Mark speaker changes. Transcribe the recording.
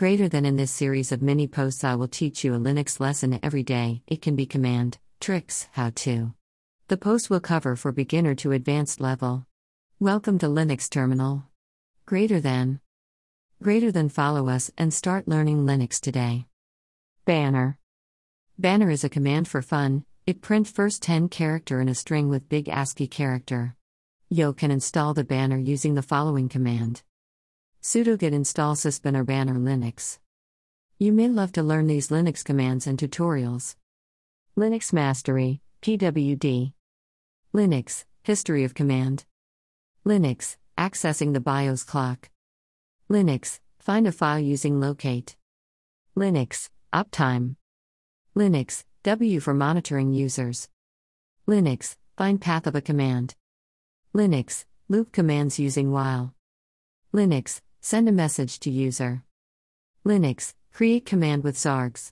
Speaker 1: Greater than in this series of mini posts, I will teach you a Linux lesson every day. It can be command, tricks, how to. The post will cover for beginner to advanced level. Welcome to Linux Terminal. Greater than. Greater than follow us and start learning Linux today. Banner. Banner is a command for fun, it print first 10 character in a string with big ASCII character. Yo can install the banner using the following command sudo git install sysvbanner banner linux. You may love to learn these Linux commands and tutorials. Linux Mastery, PWD. Linux, History of Command. Linux, Accessing the BIOS clock. Linux, Find a file using locate. Linux, Uptime. Linux, W for monitoring users. Linux, Find path of a command. Linux, Loop commands using while. Linux, Send a message to user. Linux, create command with xargs.